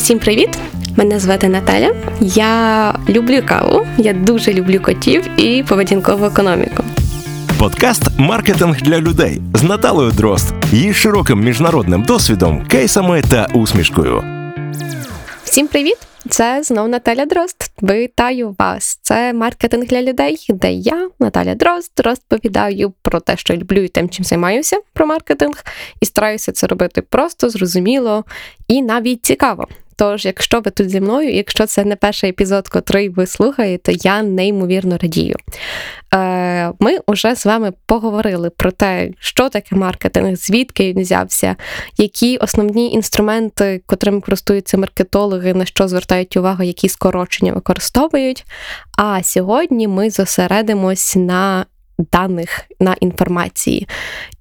Усім привіт! Мене звати Наталя. Я люблю каву, я дуже люблю котів і поведінкову економіку. Подкаст Маркетинг для людей з Наталою Дрозд, її широким міжнародним досвідом, кейсами та усмішкою. Всім привіт! Це знов Наталя Дрозд. Вітаю вас! Це маркетинг для людей, де я, Наталя Дрозд, розповідаю про те, що люблю і тим, чим займаюся про маркетинг, і стараюся це робити просто, зрозуміло і навіть цікаво. Тож, якщо ви тут зі мною, якщо це не перший епізод, котрий ви слухаєте, я неймовірно радію. Е, Ми вже з вами поговорили про те, що таке маркетинг, звідки він взявся, які основні інструменти, котрими користуються маркетологи, на що звертають увагу, які скорочення використовують. А сьогодні ми зосередимось на даних на інформації.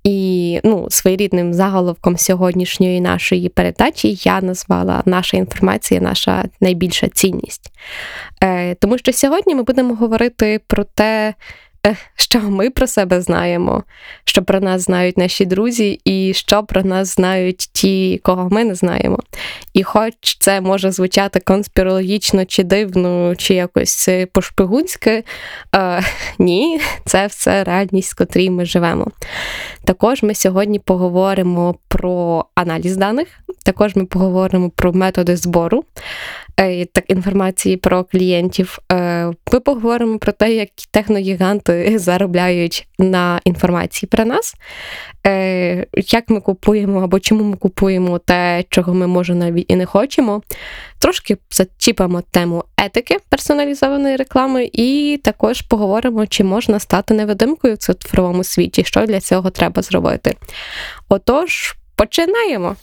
І ну, своєрідним заголовком сьогоднішньої нашої передачі я назвала наша інформація, наша найбільша цінність. Е, Тому що сьогодні ми будемо говорити про те, що ми про себе знаємо, що про нас знають наші друзі, і що про нас знають ті, кого ми не знаємо. І хоч це може звучати конспірологічно чи дивно, чи якось пошпигунськи, е, ні, це все реальність, в котрій ми живемо. Також ми сьогодні поговоримо про аналіз даних, також ми поговоримо про методи збору. Е, так, інформації про клієнтів. Е, ми поговоримо про те, як техногіганти заробляють на інформації про нас, е, як ми купуємо або чому ми купуємо те, чого ми може навіть і не хочемо. Трошки зачіпаємо тему етики персоналізованої реклами, і також поговоримо, чи можна стати невидимкою в цифровому світі, що для цього треба зробити. Отож, починаємо.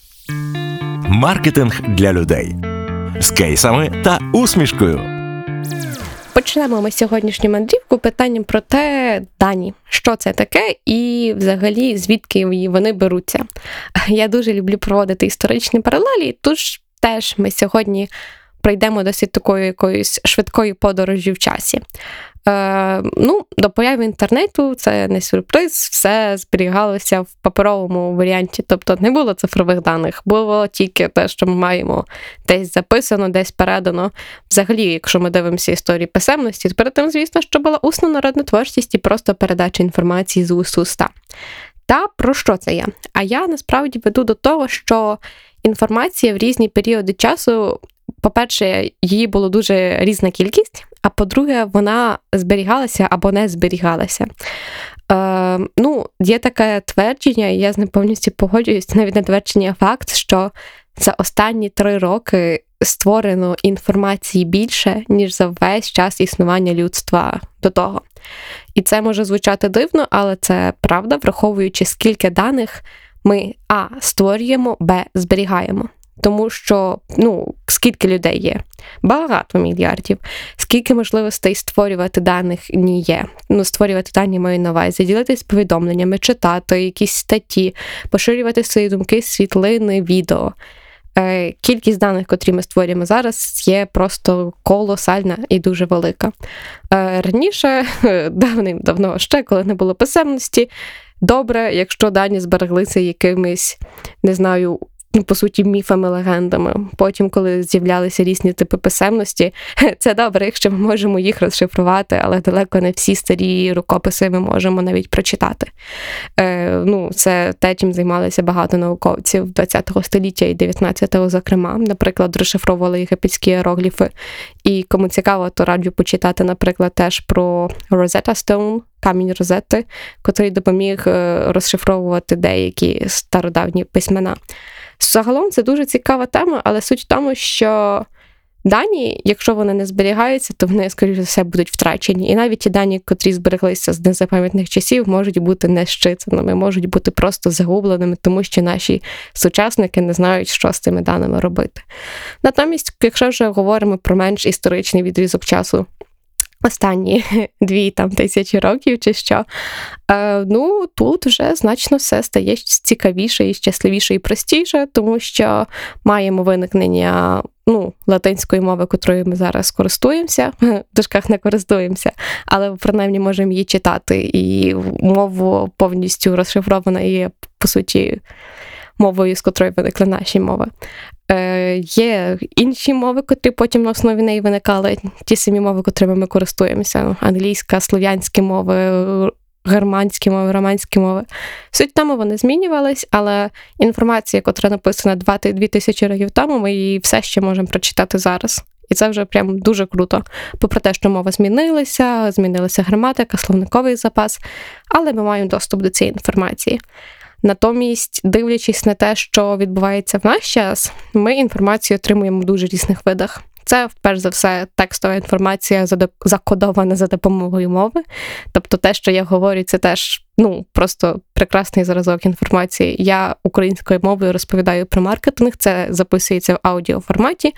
Маркетинг для людей з кейсами та усмішкою. Почнемо ми сьогоднішню мандрівку питанням про те, дані, що це таке, і взагалі звідки вони беруться. Я дуже люблю проводити історичні паралелі, тож теж ми сьогодні пройдемо досить такою якоюсь швидкою подорожі в часі. Е, ну, До появи інтернету це не сюрприз, все зберігалося в паперовому варіанті, тобто не було цифрових даних, було тільки те, що ми маємо десь записано, десь передано. Взагалі, якщо ми дивимося історії писемності, то перед тим, звісно, що була усна народна творчість і просто передача інформації з уст уста. Та про що це я? А я насправді веду до того, що інформація в різні періоди часу по-перше, її було дуже різна кількість, а по-друге, вона зберігалася або не зберігалася. Е, Ну, Є таке твердження, і я з ним повністю погоджуюсь, навіть не твердження факт, що за останні три роки створено інформації більше, ніж за весь час існування людства до того. І це може звучати дивно, але це правда, враховуючи, скільки даних ми А створюємо, Б зберігаємо тому що ну, скільки людей є? Багато мільярдів. Скільки можливостей створювати даних ні є. Ну, створювати дані маю на увазі, ділитись повідомленнями, читати якісь статті, поширювати свої думки, світлини, відео. Е, кількість даних, котрі ми створюємо зараз, є просто колосальна і дуже велика. Е, раніше, давним-давно ще, коли не було писемності, добре, якщо дані збереглися якимись, не знаю, по суті, міфами, легендами. Потім, коли з'являлися різні типи писемності, це добре, якщо ми можемо їх розшифрувати, але далеко не всі старі рукописи ми можемо навіть прочитати. Е, ну, Це те, чим займалися багато науковців 20-го століття і 19-го, зокрема. Наприклад, розшифровували єгипетські іерогліфи. І кому цікаво, то раджу почитати, наприклад, теж про Rosetta Stone, камінь Розетти, котрий допоміг е, розшифровувати деякі стародавні письмена. Загалом це дуже цікава тема, але суть в тому, що дані, якщо вони не зберігаються, то вони, скоріше за все, будуть втрачені. І навіть ті дані, котрі збереглися з незапам'ятних часів, можуть бути нещитаними, можуть бути просто загубленими, тому що наші сучасники не знають, що з цими даними робити. Натомість, якщо вже говоримо про менш історичний відрізок часу, останні дві там тисячі років чи що. Е, Ну тут вже значно все стає цікавіше і щасливіше і простіше, тому що маємо виникнення ну, латинської мови, котрою ми зараз користуємося, в дужках не користуємося, але принаймні можемо її читати. І мову повністю розшифрована і по суті мовою, з котрої виникли наші мови. Е, Є інші мови, котрі потім на основі неї виникали, ті самі мови, котрими ми користуємося: англійська, слов'янські мови, германські мови, романські мови. Суть теми вони змінювались, але інформація, котра написана 2 тисячі років тому, ми її все ще можемо прочитати зараз. І це вже прям дуже круто. Попри те, що мова змінилася, змінилася граматика, словниковий запас, але ми маємо доступ до цієї інформації. Натомість, дивлячись на те, що відбувається в наш час, ми інформацію отримуємо в дуже різних видах. Це, перш за все, текстова інформація закодована за допомогою мови. Тобто, те, що я говорю, це теж ну просто прекрасний зразок інформації. Я українською мовою розповідаю про маркетинг, це записується в аудіоформаті,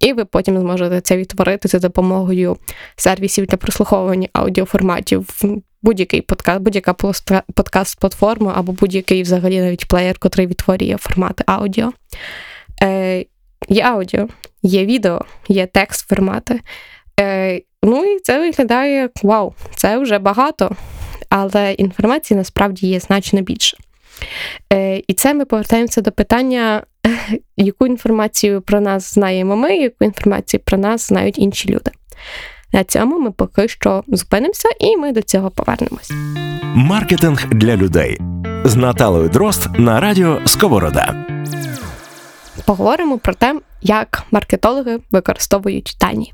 і ви потім зможете це відтворити за допомогою сервісів для прослуховування аудіоформатів. Будь-який подкаст, будь-яка подкаст-платформа або будь-який взагалі навіть плеєр, який відтворює формати аудіо. Е, Є аудіо, є відео, є текст формати. Е, Ну і це виглядає як вау, це вже багато, але інформації насправді є значно більше. Е, І це ми повертаємося до питання, яку інформацію про нас знаємо ми, яку інформацію про нас знають інші люди. На цьому ми поки що зупинимося і ми до цього повернемось. Маркетинг для людей з Наталою Дрозд на радіо Сковорода поговоримо про те, як маркетологи використовують дані.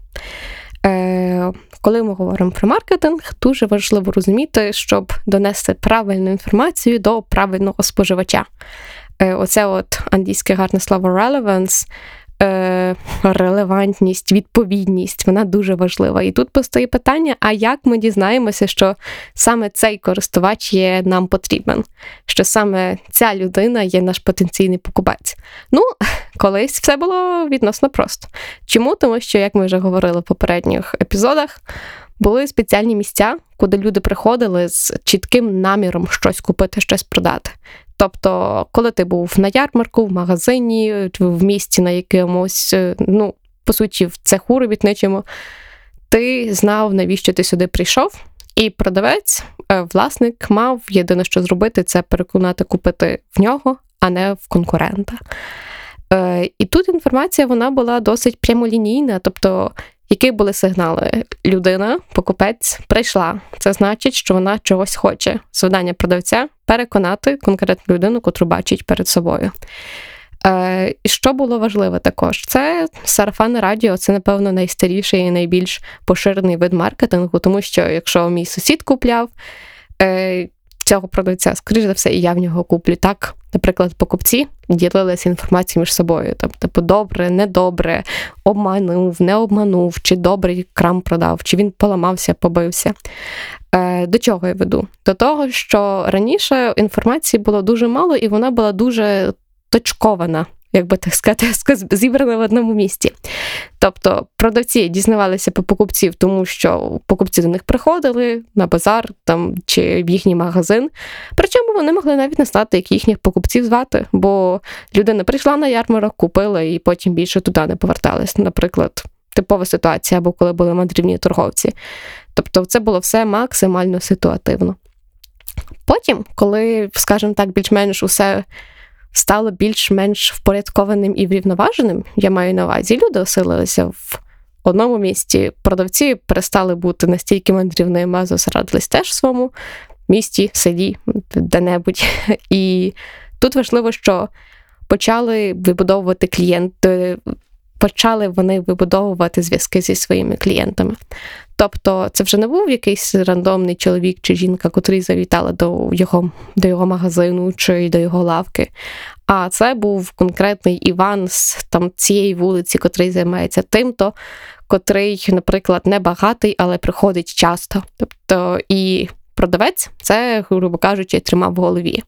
Е, Коли ми говоримо про маркетинг, дуже важливо розуміти, щоб донести правильну інформацію до правильного споживача. Е, Оце от англійське гарне слово relevance е, релевантність, відповідність, вона дуже важлива. І тут постає питання: а як ми дізнаємося, що саме цей користувач є нам потрібен, що саме ця людина є наш потенційний покупець? Ну, колись все було відносно просто. Чому? Тому що, як ми вже говорили в попередніх епізодах, були спеціальні місця, куди люди приходили з чітким наміром щось купити, щось продати. Тобто, коли ти був на ярмарку, в магазині, в місті на якомусь, е, ну, по суті, в цеху робітничому, ти знав, навіщо ти сюди прийшов, і продавець, е, власник, мав єдине, що зробити, це переконати купити в нього, а не в конкурента. Е, і тут інформація вона була досить прямолінійна, тобто які були сигнали? Людина, покупець, прийшла. Це значить, що вона чогось хоче. Завдання продавця переконати конкретну людину, котру бачить перед собою. Е, що було важливо також? Це сарафанне радіо, це, напевно, найстаріший і найбільш поширений вид маркетингу, тому що якщо мій сусід купляв, е, цього продавця, скоріш за все, і я в нього куплю. Так, наприклад, покупці ділилися інформацією між собою. Тобто, типу, добре, недобре, обманув, не обманув, чи добрий крам продав, чи він поламався, побився. Е, До чого я веду? До того, що раніше інформації було дуже мало, і вона була дуже точкована як би так сказати, зібрана в одному місці. Тобто продавці дізнавалися по покупців, тому що покупці до них приходили на базар там чи в їхній магазин. Причому вони могли навіть не знати, як їхніх покупців звати, бо людина прийшла на ярмарок, купила і потім більше туди не поверталась. Наприклад, типова ситуація, або коли були мандрівні торговці. Тобто, це було все максимально ситуативно. Потім, коли, скажімо так, більш-менш усе стало більш-менш впорядкованим і врівноваженим, я маю на увазі, люди оселилися в одному місті. Продавці перестали бути настільки мандрівними, а зосередились теж в своєму місті, селі, де-небудь. І тут важливо, що почали вибудовувати клієнти. Почали вони вибудовувати зв'язки зі своїми клієнтами. Тобто це вже не був якийсь рандомний чоловік чи жінка, котрий завітала до його до його магазину чи до його лавки. А це був конкретний Іван з там цієї вулиці, котрий займається тим-то, котрий, наприклад, не багатий, але приходить часто. Тобто і продавець це, грубо кажучи, тримав в голові.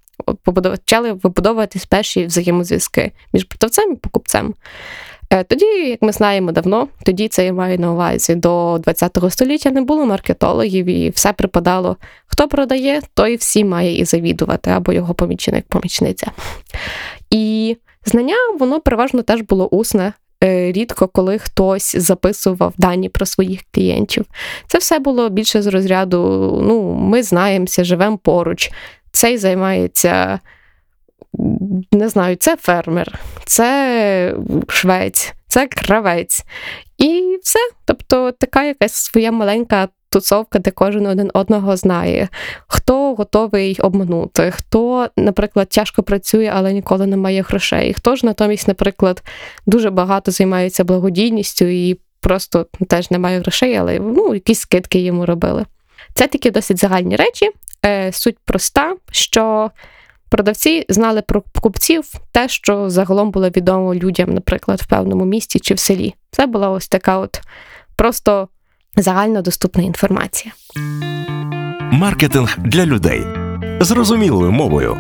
Почали вибудовуватись перші взаємозв'язки між продавцем і покупцем. Е, тоді, як ми знаємо давно, тоді це я маю на увазі до ХХ століття не було маркетологів, і все припадало. Хто продає, той всі має і завідувати, або його помічник-помічниця. І знання, воно переважно теж було усне. Е, рідко, коли хтось записував дані про своїх клієнтів. Це все було більше з розряду: ну, ми знаємося, живемо поруч, цей займається не знаю, це фермер, це швець, це кравець. І все. Тобто така якась своя маленька тусовка, де кожен один одного знає, хто готовий обманути, хто, наприклад, тяжко працює, але ніколи не має грошей. Хто ж натомість, наприклад, дуже багато займається благодійністю і просто теж не має грошей, але ну, якісь скидки йому робили. Це такі досить загальні речі. Е, Суть проста, що продавці знали про покупців те, що загалом було відомо людям, наприклад, в певному місті чи в селі. Це була ось така от просто загальнодоступна інформація. Маркетинг для людей зрозумілою мовою.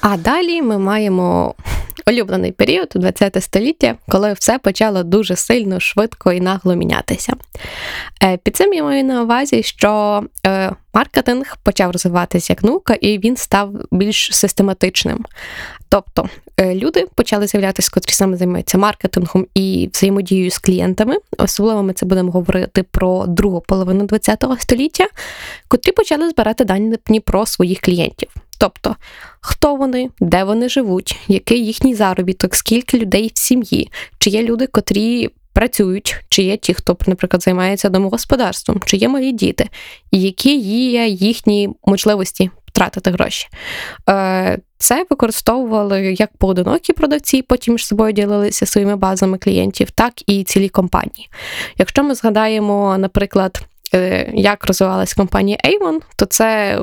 А далі ми маємо улюблений період, 20 століття, коли все почало дуже сильно, швидко і нагло мінятися. Е, під цим я маю на увазі, що е, маркетинг почав розвиватися як наука, і він став більш систематичним. Тобто е, люди почали з'являтися, котрі саме займаються маркетингом і взаємодією з клієнтами. Особливо ми це будемо говорити про другу половину ХХ століття, котрі почали збирати дані про своїх клієнтів. Тобто, хто вони, де вони живуть, який їхній заробіток, скільки людей в сім'ї, чи є люди, котрі працюють, чи є ті, хто, наприклад, займається домогосподарством, чи є малі діти, і які є їхні можливості втратити гроші. Е, це використовували як поодинокі продавці, потім між собою ділилися своїми базами клієнтів, так і цілі компанії. Якщо ми згадаємо, наприклад, е, як розвивалась компанія Avon, то це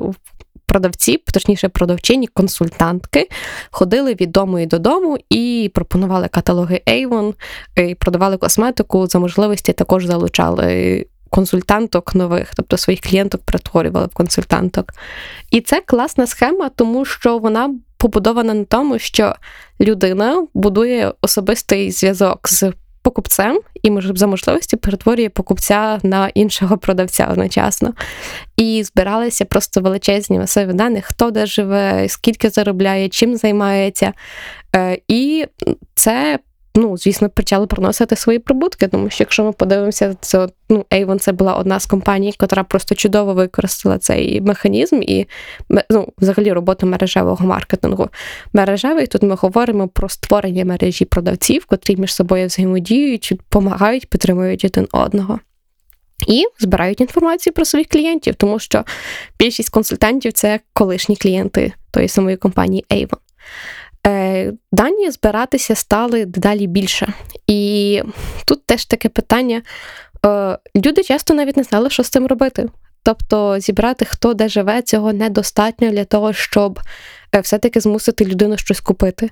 продавці, точніше, продавчині, консультантки ходили від дому і додому і пропонували каталоги Avon, і продавали косметику за можливості також залучали. Консультанток нових, тобто своїх клієнток перетворювали в консультанток. І це класна схема, тому що вона побудована на тому, що людина будує особистий зв'язок з покупцем і за можливості перетворює покупця на іншого продавця одночасно. І збиралися просто величезні масиви даних, хто де живе, скільки заробляє, чим займається. Е, і це ну, звісно, почали приносити свої прибутки, тому що якщо ми подивимося, це ну, Avon це була одна з компаній, яка просто чудово використала цей механізм і ну, взагалі роботу мережевого маркетингу. Мережевий тут ми говоримо про створення мережі продавців, котрі між собою взаємодіють, допомагають, підтримують один одного. І збирають інформацію про своїх клієнтів, тому що більшість консультантів це колишні клієнти тої самої компанії Avon. Е, дані збиратися стали дедалі більше. І тут теж таке питання: е, люди часто навіть не знали, що з цим робити. Тобто зібрати, хто де живе, цього недостатньо для того, щоб е, все-таки змусити людину щось купити.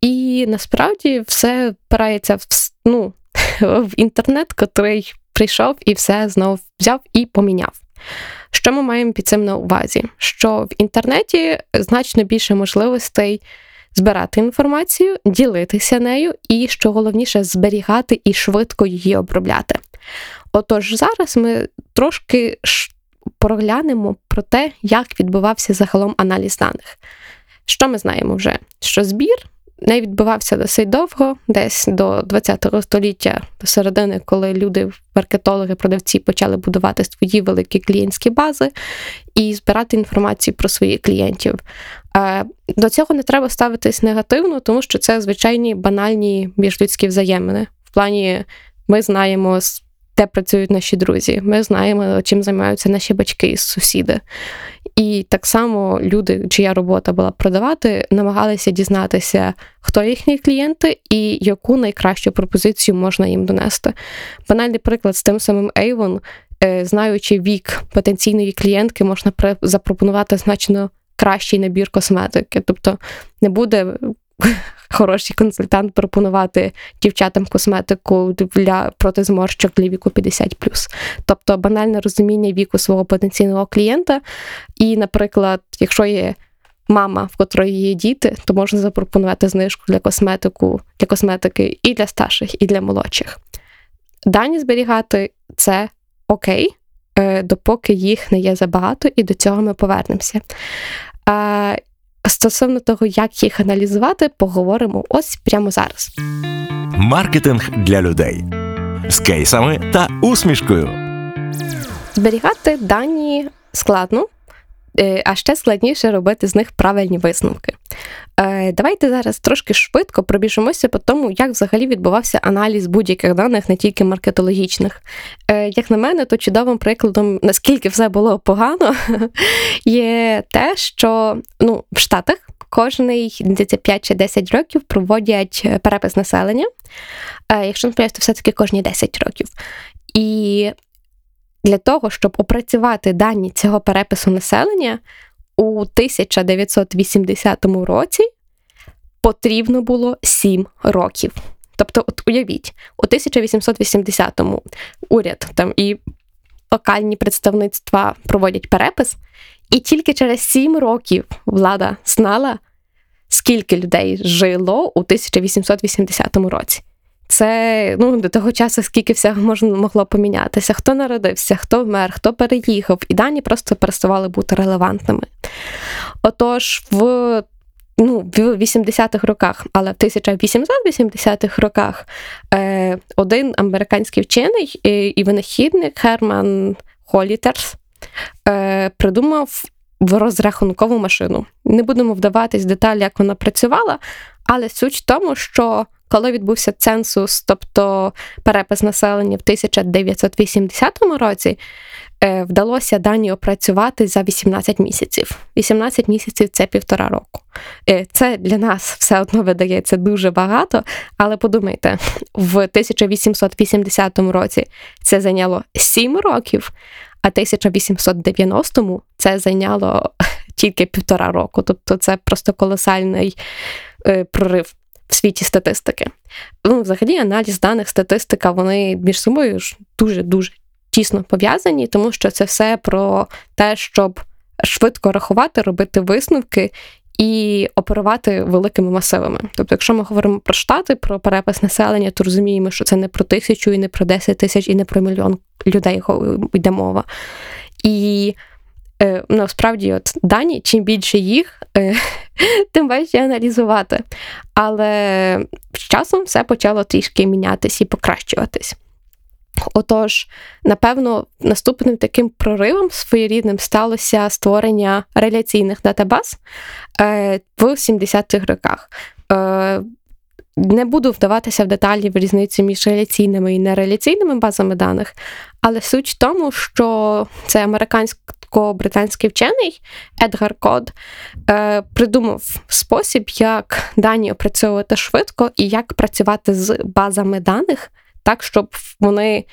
І насправді все впирається в ну, в інтернет, котрий прийшов і все знов взяв і поміняв. Що ми маємо під цим на увазі? Що в інтернеті значно більше можливостей збирати інформацію, ділитися нею, і, що головніше, зберігати і швидко її обробляти. Отож, зараз ми трошки проглянемо про те, як відбувався загалом аналіз даних. Що ми знаємо вже? Що збір не відбувався досить довго, десь до ХХ століття, до середини, коли люди, маркетологи, продавці почали будувати свої великі клієнтські бази і збирати інформацію про своїх клієнтів. До цього не треба ставитись негативно, тому що це звичайні банальні міжлюдські взаємини. В плані ми знаємо де працюють наші друзі. Ми знаємо, чим займаються наші батьки і сусіди. І так само люди, чия робота була продавати, намагалися дізнатися, хто їхні клієнти і яку найкращу пропозицію можна їм донести. Банальний приклад з тим самим Avon, е, знаючи вік потенційної клієнтки, можна запропонувати значно кращий набір косметики. Тобто не буде хороший консультант пропонувати дівчатам косметику для проти зморщок для віку 50 Тобто банальне розуміння віку свого потенційного клієнта. І, наприклад, якщо є мама, в котрої є діти, то можна запропонувати знижку для косметику, для косметики і для старших, і для молодших. Дані зберігати це окей, е, допоки їх не є забагато, і до цього ми повернемося. Стосовно того, як їх аналізувати, поговоримо ось прямо зараз. Маркетинг для людей з кейсами та усмішкою. Зберігати дані складно, Е, а ще складніше робити з них правильні висновки. Е, давайте зараз трошки швидко пробіжимося по тому, як взагалі відбувався аналіз будь-яких даних, не тільки маркетологічних. Е, як на мене, то чудовим прикладом, наскільки все було погано, є те, що ну, в Штатах кожний 5 чи 10 років проводять перепис населення. Якщо не то все-таки кожні 10 років. І для того, щоб опрацювати дані цього перепису населення у 1980 році потрібно було 7 років. Тобто, от уявіть, у 1880-му уряд там і локальні представництва проводять перепис, і тільки через 7 років влада знала, скільки людей жило у 1880 році. Це ну, до того часу, скільки всього можна могло помінятися, хто народився, хто вмер, хто переїхав, і дані просто переставали бути релевантними. Отож, в ну, в 80-х роках, але в 1880-х роках е, один американський вчений і винахідник Херман Холітерс е, придумав в розрахункову машину. Не будемо вдаватись в деталі, як вона працювала, але суть в тому, що коли відбувся ценсус, тобто перепис населення в 1980 році, е, вдалося дані опрацювати за 18 місяців. 18 місяців це півтора року. Е, це для нас все одно видається дуже багато, але подумайте, в 1880 році це зайняло 7 років, а 1890-му це зайняло тільки півтора року. Тобто це просто колосальний е, прорив в світі статистики. Ну, Взагалі, аналіз даних, статистика, вони між собою ж дуже-дуже тісно пов'язані, тому що це все про те, щоб швидко рахувати, робити висновки. І оперувати великими масивами. Тобто, якщо ми говоримо про штати, про перепис населення, то розуміємо, що це не про тисячу, і не про 10 тисяч, і не про мільйон людей йде мова. І насправді, от дані, чим більше їх, е, тим важче аналізувати. Але з часом все почало трішки мінятись і покращуватись. Отож, напевно, наступним таким проривом своєрідним сталося створення реляційних датабаз е, в 70-х роках. Не буду вдаватися в деталі в різницю між реляційними і нереляційними базами даних, але суть в тому, що це американсько-британський вчений Едгар Код е, придумав спосіб, як дані опрацьовувати швидко і як працювати з базами даних так, щоб вони.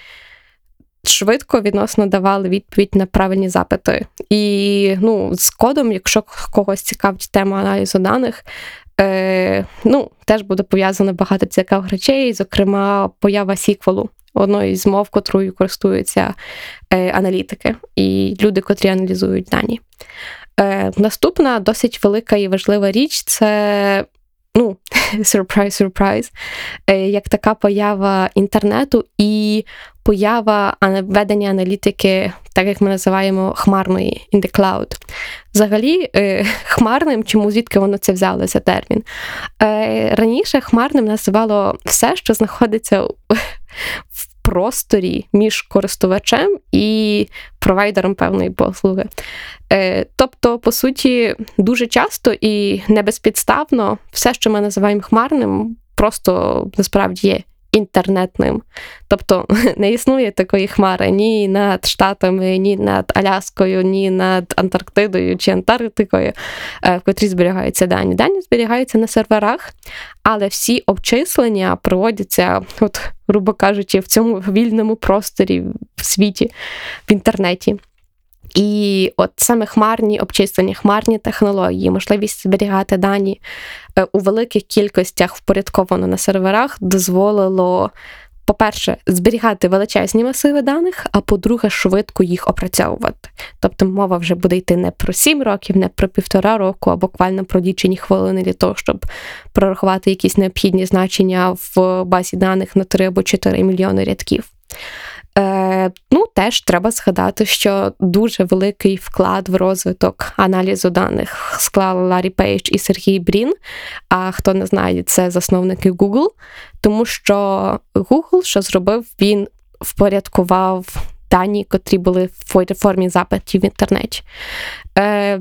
Швидко відносно давали відповідь на правильні запити. І ну, з кодом, якщо когось цікавить тема аналізу даних, е, ну, теж буде пов'язано багато цікавих речей, зокрема, поява сіквелу, одної з мов, котрою користуються е, аналітики і люди, котрі аналізують дані. Е, Наступна досить велика і важлива річ це. Ну, surprise, е, як така поява інтернету і поява ведення аналітики, так як ми називаємо хмарної in the cloud. Взагалі, е, хмарним, чому звідки воно це взялося термін? Е, раніше хмарним називало все, що знаходиться просторі між користувачем і провайдером певної послуги. Е, тобто, по суті, дуже часто і небезпідставно все, що ми називаємо хмарним, просто насправді є інтернетним. Тобто не існує такої хмари ні над Штатами, ні над Аляскою, ні над Антарктидою чи Антарктикою, е, в котрій зберігаються дані. Дані зберігаються на серверах, але всі обчислення проводяться, от, грубо кажучи, в цьому вільному просторі в світі, в інтернеті. І от саме хмарні обчислення, хмарні технології, можливість зберігати дані е, у великих кількостях впорядковано на серверах, дозволило, по-перше, зберігати величезні масиви даних, а по-друге, швидко їх опрацьовувати. Тобто мова вже буде йти не про 7 років, не про півтора року, а буквально про лічені хвилини для того, щоб прорахувати якісь необхідні значення в базі даних на 3 або 4 мільйони рядків. Е, Ну, теж треба згадати, що дуже великий вклад в розвиток аналізу даних склали Ларі Пейдж і Сергій Брін. А хто не знає, це засновники Google, тому що Google, що зробив, він впорядкував дані, котрі були в формі запитів в інтернеті. Е,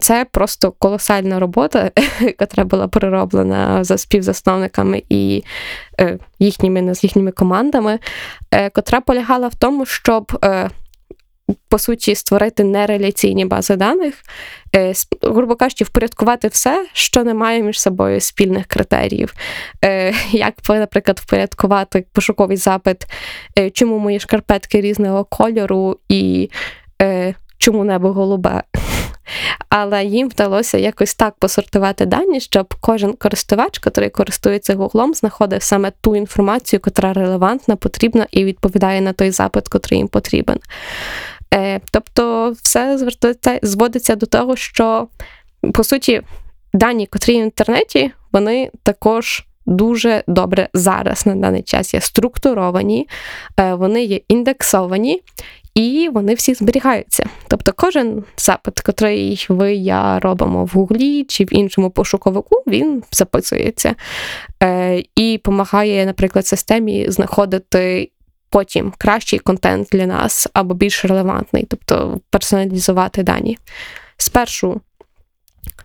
це просто колосальна робота, яка була перероблена за співзасновниками і їхніми з їхніми командами, е, котра полягала в тому, щоб. Е, по суті, створити нереляційні бази даних, е, грубо кажучи, впорядкувати все, що не має між собою спільних критеріїв. Е, як, наприклад, впорядкувати пошуковий запит, е, чому мої шкарпетки різного кольору і чому небо голубе. Але їм вдалося якось так посортувати дані, щоб кожен користувач, який користується гуглом, знаходив саме ту інформацію, яка релевантна, потрібна і відповідає на той запит, який їм потрібен. Е, тобто, все зводиться до того, що по суті дані, котрі в інтернеті, вони також. Дуже добре зараз на даний час є структуровані, е, вони є індексовані і вони всі зберігаються. Тобто, кожен запит, який ви я робимо в Гуглі чи в іншому пошуковику, він записується е, і допомагає, наприклад, системі знаходити потім кращий контент для нас або більш релевантний, тобто персоналізувати дані. Спершу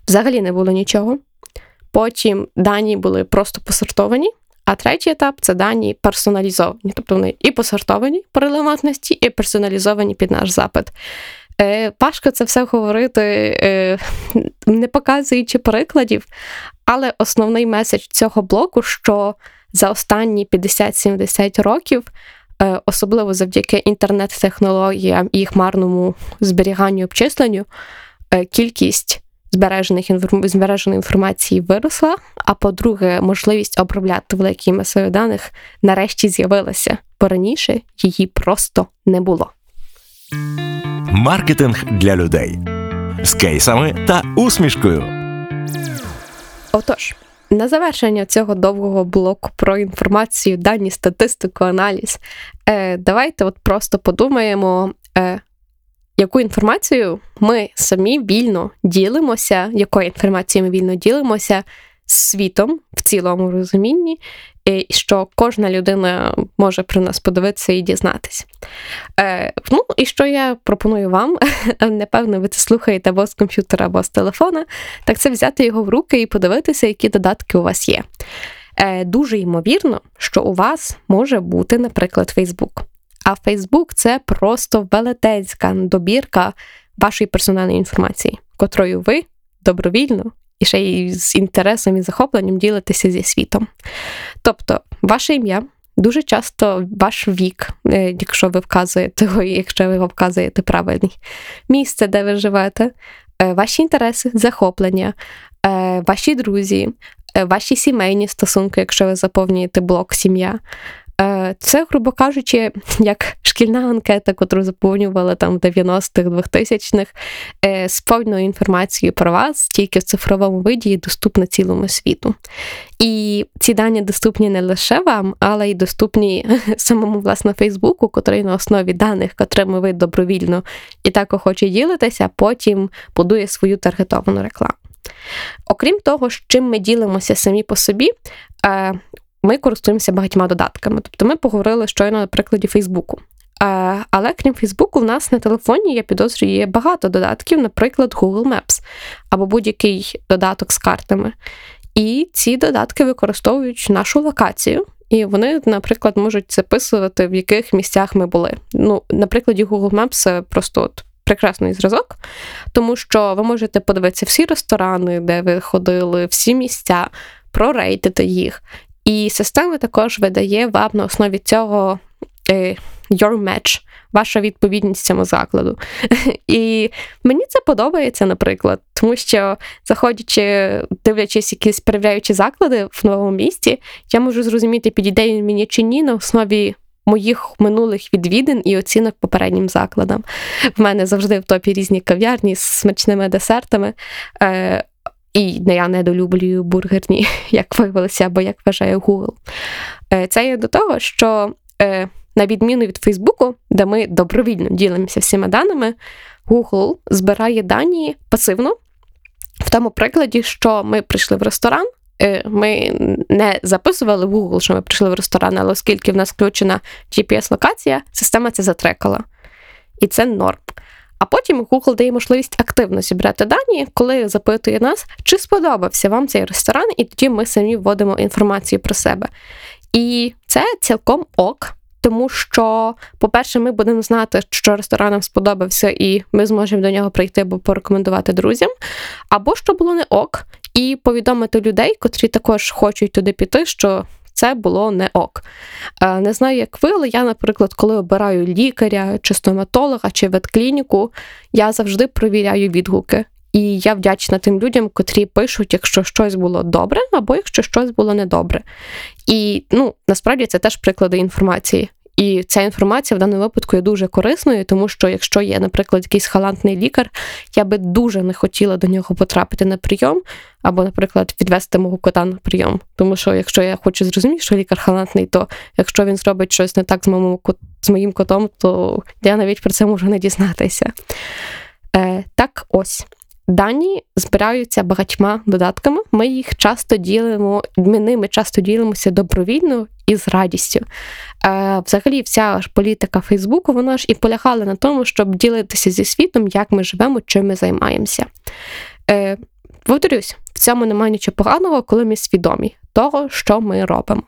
взагалі не було нічого. Потім дані були просто посортовані, а третій етап це дані персоналізовані. Тобто вони і посортовані по релевантності, і персоналізовані під наш запит. Е, Важко це все говорити, е, не показуючи прикладів, але основний меседж цього блоку, що за останні 50-70 років Е, особливо завдяки інтернет-технологіям і хмарному зберіганню обчисленню, кількість збережених збереженої інформації виросла. А по-друге, можливість обробляти великі масиви даних нарешті з'явилася, бо раніше її просто не було. Маркетинг для людей з кейсами та усмішкою. Отож. На завершення цього довгого блоку про інформацію, дані, статистику, аналіз, е, давайте от просто подумаємо, е, яку інформацію ми самі вільно ділимося, якою інформацією ми вільно ділимося з світом в цілому розумінні, і що кожна людина може про нас подивитися і дізнатися. Е, Ну, і що я пропоную вам, напевно, ви це слухаєте або з комп'ютера, або з телефона, так це взяти його в руки і подивитися, які додатки у вас є. Е, Дуже ймовірно, що у вас може бути, наприклад, Facebook. А Facebook це просто велетенська добірка вашої персональної інформації, котрою ви добровільно і ще й з інтересом і захопленням ділитися зі світом. Тобто, ваше ім'я. Дуже часто ваш вік, е, якщо ви вказуєте його, якщо ви вказуєте правильний, місце, де ви живете, е, ваші інтереси, захоплення, е, ваші друзі, ваші сімейні стосунки, якщо ви заповнюєте блок сім'я, це, грубо кажучи, як шкільна анкета, яку заповнювали там в 90-х, 2000-х, е, з повною інформацією про вас, тільки в цифровому виді і доступна цілому світу. І ці дані доступні не лише вам, але й доступні самому власне Фейсбуку, котрий на основі даних, котрими ви добровільно і так охоче ділитеся, потім будує свою таргетовану рекламу. Окрім того, з чим ми ділимося самі по собі, е, ми користуємося багатьма додатками. Тобто ми поговорили щойно на прикладі Фейсбуку. Але крім Фейсбуку, в нас на телефоні, я підозрюю, є багато додатків, наприклад, Google Maps або будь-який додаток з картами. І ці додатки використовують нашу локацію, і вони, наприклад, можуть записувати, в яких місцях ми були. Ну, на прикладі Google Maps просто от прекрасний зразок, тому що ви можете подивитися всі ресторани, де ви ходили, всі місця, прорейтити їх. І система також видає вам на основі цього е, your match, ваша відповідність цьому закладу. І мені це подобається, наприклад, тому що, заходячи, дивлячись якісь перевіряючі заклади в новому місті, я можу зрозуміти, підійде він мені чи ні на основі. Моїх минулих відвідин і оцінок попереднім закладам. В мене завжди в топі різні кав'ярні з смачними десертами. Е, і я недолюблюю бургерні, як виявилося, або як вважає Google. Е, це є до того, що е, на відміну від Фейсбуку, де ми добровільно ділимося всіма даними, Google збирає дані пасивно, в тому прикладі, що ми прийшли в ресторан, е, ми не записували в Google, що ми прийшли в ресторан, але оскільки в нас включена GPS-локація, система це затрекала. І це норм. А потім Google дає можливість активно зібрати дані, коли запитує нас, чи сподобався вам цей ресторан, і тоді ми самі вводимо інформацію про себе. І це цілком ок. Тому що, по-перше, ми будемо знати, що ресторан нам сподобався, і ми зможемо до нього прийти або порекомендувати друзям, або що було не ок, і повідомити людей, котрі також хочуть туди піти, що це було не ок. Е, не знаю, як ви, але я, наприклад, коли обираю лікаря, чи стоматолога, чи ветклініку, я завжди провіряю відгуки. І я вдячна тим людям, котрі пишуть, якщо щось було добре, або якщо щось було недобре. І ну, насправді це теж приклади інформації. І ця інформація в даному випадку є дуже корисною, тому що якщо є, наприклад, якийсь халантний лікар, я би дуже не хотіла до нього потрапити на прийом, або, наприклад, відвести мого кота на прийом. Тому що якщо я хочу зрозуміти, що лікар халантний, то якщо він зробить щось не так з моїм, з моїм котом, то я навіть про це можу не дізнатися. Е, Так ось. Дані збираються багатьма додатками. Ми їх часто ділимо, ми ними часто ділимося добровільно і з радістю. Е, Взагалі, вся ж політика Фейсбуку, вона ж і полягала на тому, щоб ділитися зі світом, як ми живемо, чим ми займаємося. Е, Повторюсь, в цьому немає нічого поганого, коли ми свідомі того, що ми робимо.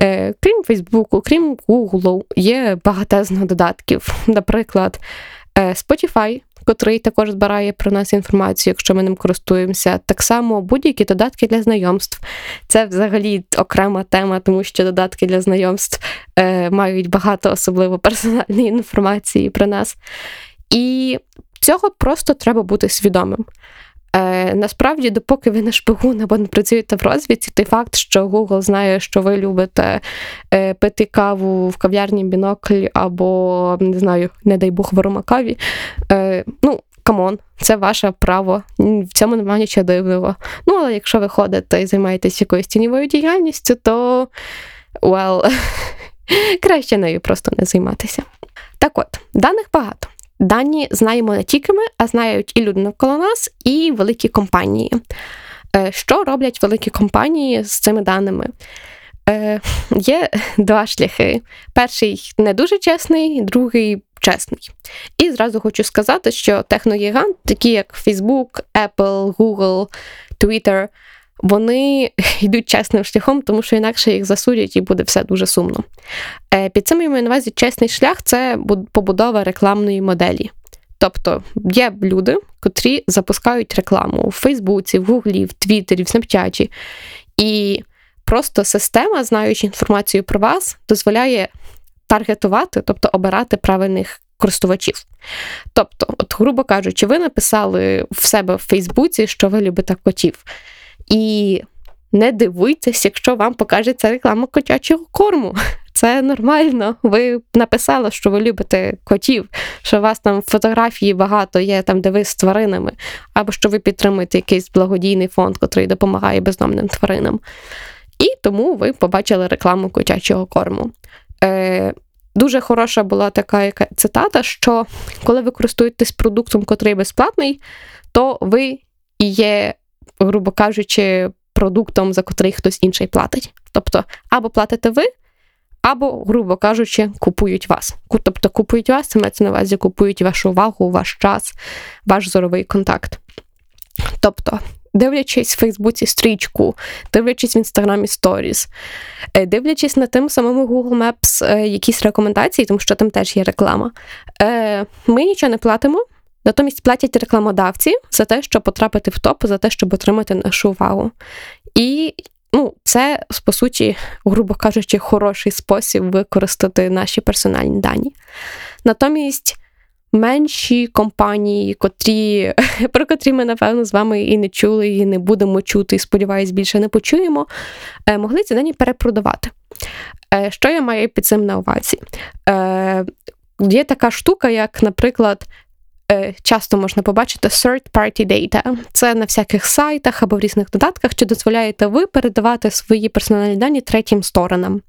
Е, Крім Фейсбуку, крім Google, є багатезно додатків. Наприклад, е, Spotify котрий також збирає про нас інформацію, якщо ми ним користуємося. Так само будь-які додатки для знайомств. Це взагалі окрема тема, тому що додатки для знайомств е, мають багато особливо персональної інформації про нас. І цього просто треба бути свідомим. Е, Насправді, допоки ви не шпигун або не працюєте в розвідці, той факт, що Google знає, що ви любите е, пити каву в кав'ярні бінокль або, не знаю, не дай Бог, в Аромакаві, е, ну, come on, це ваше право, в цьому немає нічого дивного. Ну, але якщо ви ходите і займаєтесь якоюсь тіньовою діяльністю, то well, краще нею просто не займатися. Так от, даних багато. Дані знаємо не тільки ми, а знають і люди навколо нас, і великі компанії. Е, що роблять великі компанії з цими даними? Е, Є два шляхи. Перший не дуже чесний, другий чесний. І зразу хочу сказати, що техногігант, такі як Facebook, Apple, Google, Twitter, вони йдуть чесним шляхом, тому що інакше їх засудять і буде все дуже сумно. Е, під цим я маю на увазі чесний шлях це побудова рекламної моделі. Тобто є люди, котрі запускають рекламу в Фейсбуці, в Гуглі, в Твіттері, в Снапчаті. І просто система, знаючи інформацію про вас, дозволяє таргетувати, тобто обирати правильних користувачів. Тобто, от, грубо кажучи, ви написали в себе в Фейсбуці, що ви любите котів. І не дивуйтесь, якщо вам покажеться реклама котячого корму. Це нормально. Ви написали, що ви любите котів, що у вас там фотографії багато є там, де ви з тваринами, або що ви підтримуєте якийсь благодійний фонд, який допомагає бездомним тваринам. І тому ви побачили рекламу котячого корму. Е, Дуже хороша була така цитата, що коли ви користуєтесь продуктом, котрий безплатний, то ви є грубо кажучи, продуктом, за котрий хтось інший платить. Тобто, або платите ви, або, грубо кажучи, купують вас. Тобто купують вас, це мається на увазі, купують вашу увагу, ваш час, ваш зоровий контакт. Тобто, дивлячись в Фейсбуці стрічку, дивлячись в інстаграмі сторіс, е, дивлячись на тим самому Google Maps е, якісь рекомендації, тому що там теж є реклама, е, ми нічого не платимо. Натомість платять рекламодавці за те, щоб потрапити в топ, за те, щоб отримати нашу увагу. І ну, це, по суті, грубо кажучи, хороший спосіб використати наші персональні дані. Натомість. Менші компанії, котрі, про котрі ми, напевно, з вами і не чули, і не будемо чути, і сподіваюсь, більше не почуємо, е, могли ці дані перепродавати. Е, що я маю під цим на увазі? Е, є така штука, як, наприклад, часто можна побачити third-party data. Це на всяких сайтах або в різних додатках, чи дозволяєте ви передавати свої персональні дані третім сторонам.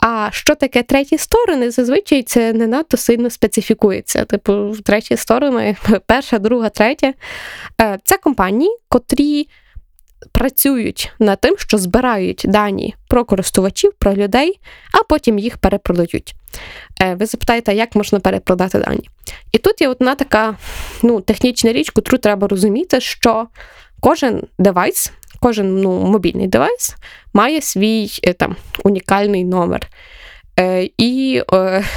А що таке треті сторони? Зазвичай це не надто сильно специфікується. Типу, треті сторони, перша, друга, третя. Е, це компанії, котрі працюють над тим, що збирають дані про користувачів, про людей, а потім їх перепродають. Е, ви запитаєте, як можна перепродати дані? І тут є одна така ну, технічна річ, яку треба розуміти, що кожен девайс, кожен ну, мобільний девайс має свій е, там унікальний номер. Е, І,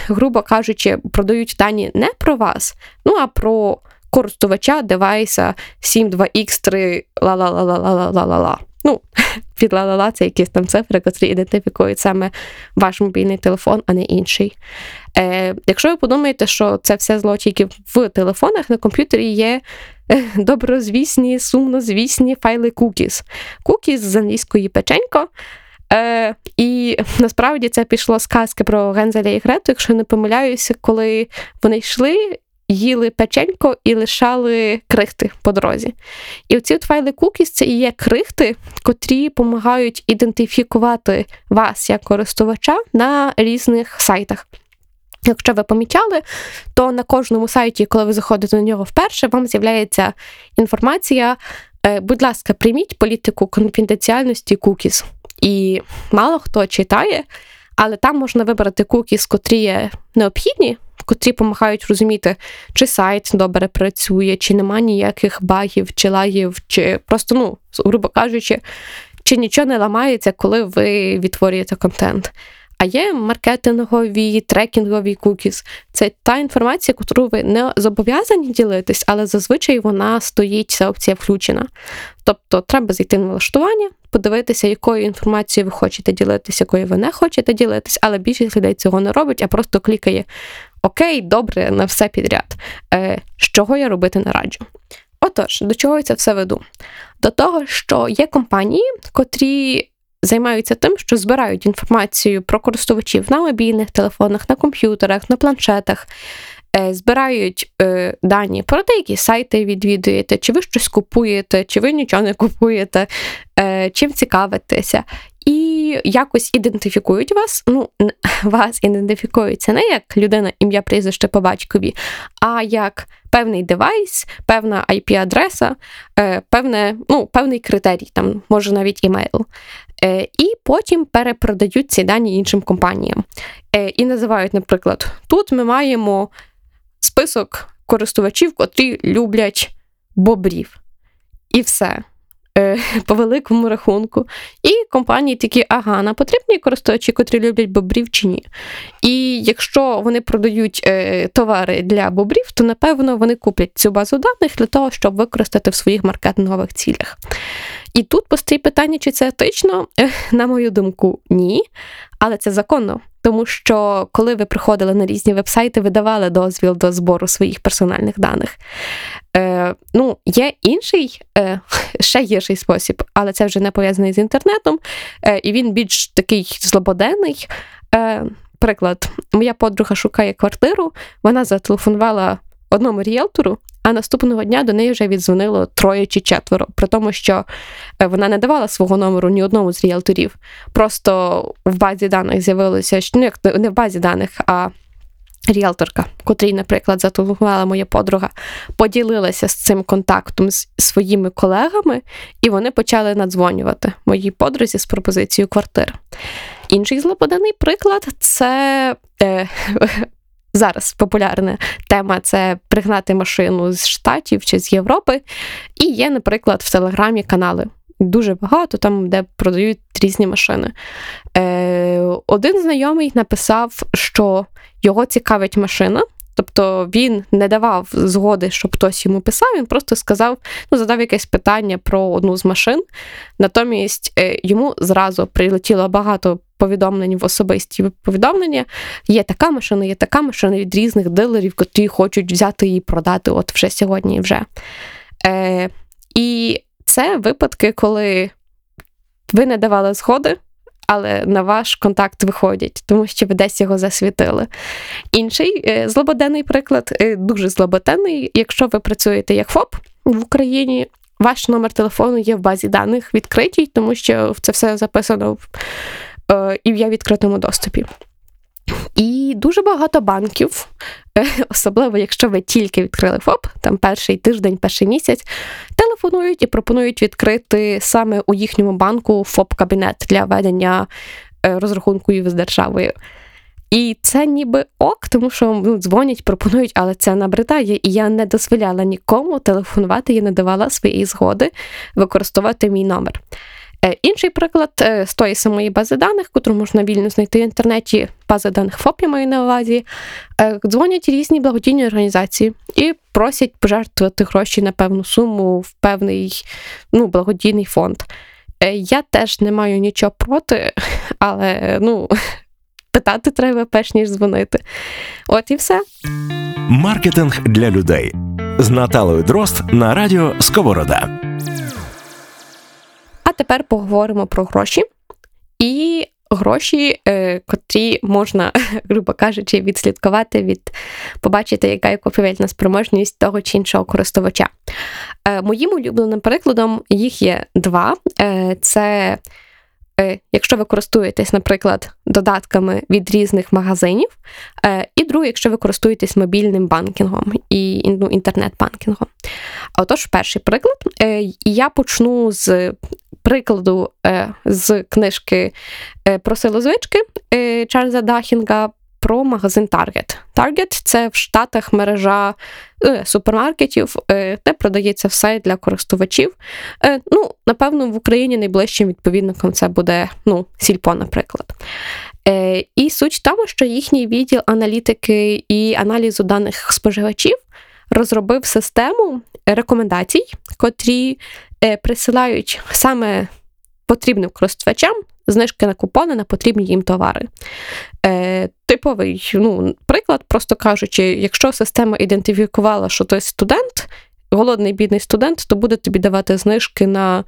грубо кажучи, продають дані не про вас, ну а про користувача девайса 72X3 ла-ла-ла-ла-ла-ла-ла-ла. Ну, під ла-ла-ла це якісь там цифри, які ідентифікують саме ваш мобільний телефон, а не інший. Е, Якщо ви подумаєте, що це все злочинки в телефонах, на комп'ютері є е, доброзвісні, сумнозвісні файли cookies. Cookies з англійської печенько. Е, І насправді це пішло з казки про Гензеля і Грету, якщо не помиляюся, коли вони йшли їли печенько і лишали крихти по дорозі. І оці файли cookies це і є крихти, котрі допомагають ідентифікувати вас як користувача на різних сайтах. Якщо ви помічали, то на кожному сайті, коли ви заходите на нього вперше, вам з'являється інформація. «Е, будь ласка, прийміть політику конфіденціальності cookies. І мало хто читає, але там можна вибрати cookies, котрі є необхідні котрі допомагають розуміти, чи сайт добре працює, чи нема ніяких багів, чи лагів, чи просто, ну, грубо кажучи, чи нічого не ламається, коли ви відтворюєте контент. А є маркетингові, трекінгові кукіс. Це та інформація, яку ви не зобов'язані ділитись, але зазвичай вона стоїть, ця опція включена. Тобто треба зайти на налаштування, подивитися, якою інформацією ви хочете ділитися, якою ви не хочете ділитись, але більшість людей цього не робить, а просто клікає Окей, добре, на все підряд. Е, З чого я робити не раджу? Отож, до чого я це все веду? До того, що є компанії, котрі займаються тим, що збирають інформацію про користувачів на мобільних телефонах, на комп'ютерах, на планшетах, е, збирають е, дані про те, які сайти відвідуєте, чи ви щось купуєте, чи ви нічого не купуєте, е, чим цікавитеся. І якось ідентифікують вас. Ну, вас ідентифікуються не як людина, ім'я, прізвище по батькові, а як певний девайс, певна IP-адреса, е, певне, ну, певний критерій, там, може навіть імейл. Е, і потім перепродають ці дані іншим компаніям. Е, і називають, наприклад, тут ми маємо список користувачів, котрі люблять бобрів. І все. Е, по великому рахунку. І компанії такі, ага, на потрібні користувачі, котрі люблять бобрів чи ні. І якщо вони продають е, товари для бобрів, то напевно вони куплять цю базу даних для того, щоб використати в своїх маркетингових цілях. І тут постає питання, чи це етично, на мою думку, ні. Але це законно, тому що коли ви приходили на різні вебсайти, ви давали дозвіл до збору своїх персональних даних. Е, Ну, є інший, е, ще гірший спосіб, але це вже не пов'язаний з інтернетом, е, і він більш такий злободенний. Е, Приклад, моя подруга шукає квартиру, вона зателефонувала одному ріелтору, а наступного дня до неї вже віддзвонило троє чи четверо, при тому, що е, вона не давала свого номеру ні одному з ріелторів. Просто в базі даних з'явилося ну, як не в базі даних, а ріелторка, котрій, наприклад, зателефонувала моя подруга, поділилася з цим контактом з своїми колегами, і вони почали надзвонювати моїй подрузі з пропозицією квартир. Інший злоподаний приклад це е, зараз популярна тема це пригнати машину з Штатів чи з Європи. І є, наприклад, в Телеграмі канали. Дуже багато там, де продають різні машини. Е, Один знайомий написав, що його цікавить машина. Тобто він не давав згоди, щоб хтось йому писав, він просто сказав, ну, задав якесь питання про одну з машин. Натомість е, йому зразу прилетіло багато повідомлень в особисті повідомлення. Є така машина, є така машина від різних дилерів, які хочуть взяти її продати от вже сьогодні вже. Е, І це випадки, коли ви не давали згоди але на ваш контакт виходять, тому що ви десь його засвітили. Інший е, злободенний приклад, е, дуже злободенний, якщо ви працюєте як ФОП в Україні. Ваш номер телефону є в базі даних відкритій, тому що це все записано в, е, і в я відкритому доступі. І дуже багато банків, е, особливо якщо ви тільки відкрили ФОП, там перший тиждень, перший місяць, телефонують і пропонують відкрити саме у їхньому банку ФОП-кабінет для ведення е, розрахунків з державою. І це ніби ок, тому що ну, дзвонять, пропонують, але це набридає. І я не дозволяла нікому телефонувати, я не давала своєї згоди використовувати мій номер. Е, інший приклад е, з тої самої бази даних, яку можна вільно знайти в інтернеті, бази даних ФОП, маю на увазі, е, дзвонять різні благодійні організації і просять пожертвувати гроші на певну суму в певний ну, благодійний фонд. Я теж не маю нічого проти, але ну, питати треба перш ніж дзвонити. От і все. Маркетинг для людей з Наталою Дрозд на радіо Сковорода. Тепер поговоримо про гроші. І гроші, е, котрі можна, грубо кажучи, відслідкувати від побачити, яка є купівельна спроможність того чи іншого користувача. Е, моїм улюбленим прикладом їх є два: Е, це якщо ви користуєтесь, наприклад, додатками від різних магазинів, і друге, якщо ви користуєтесь мобільним банкінгом і ну, інтернет-банкінгом. Отож, перший приклад. Я почну з прикладу з книжки про силу звички Чарльза Дахінга про магазин Target. Target – це в Штатах мережа е, супермаркетів, е, де продається все для користувачів. Е, ну, Напевно, в Україні найближчим відповідником це буде ну, Сільпо, наприклад. І суть в тому, що їхній відділ аналітики і аналізу даних споживачів розробив систему рекомендацій, котрі присилають саме потрібним користувачам знижки на купони на потрібні їм товари. Е, Типовий ну, приклад, просто кажучи, якщо система ідентифікувала, що ти студент, голодний бідний студент, то буде тобі давати знижки на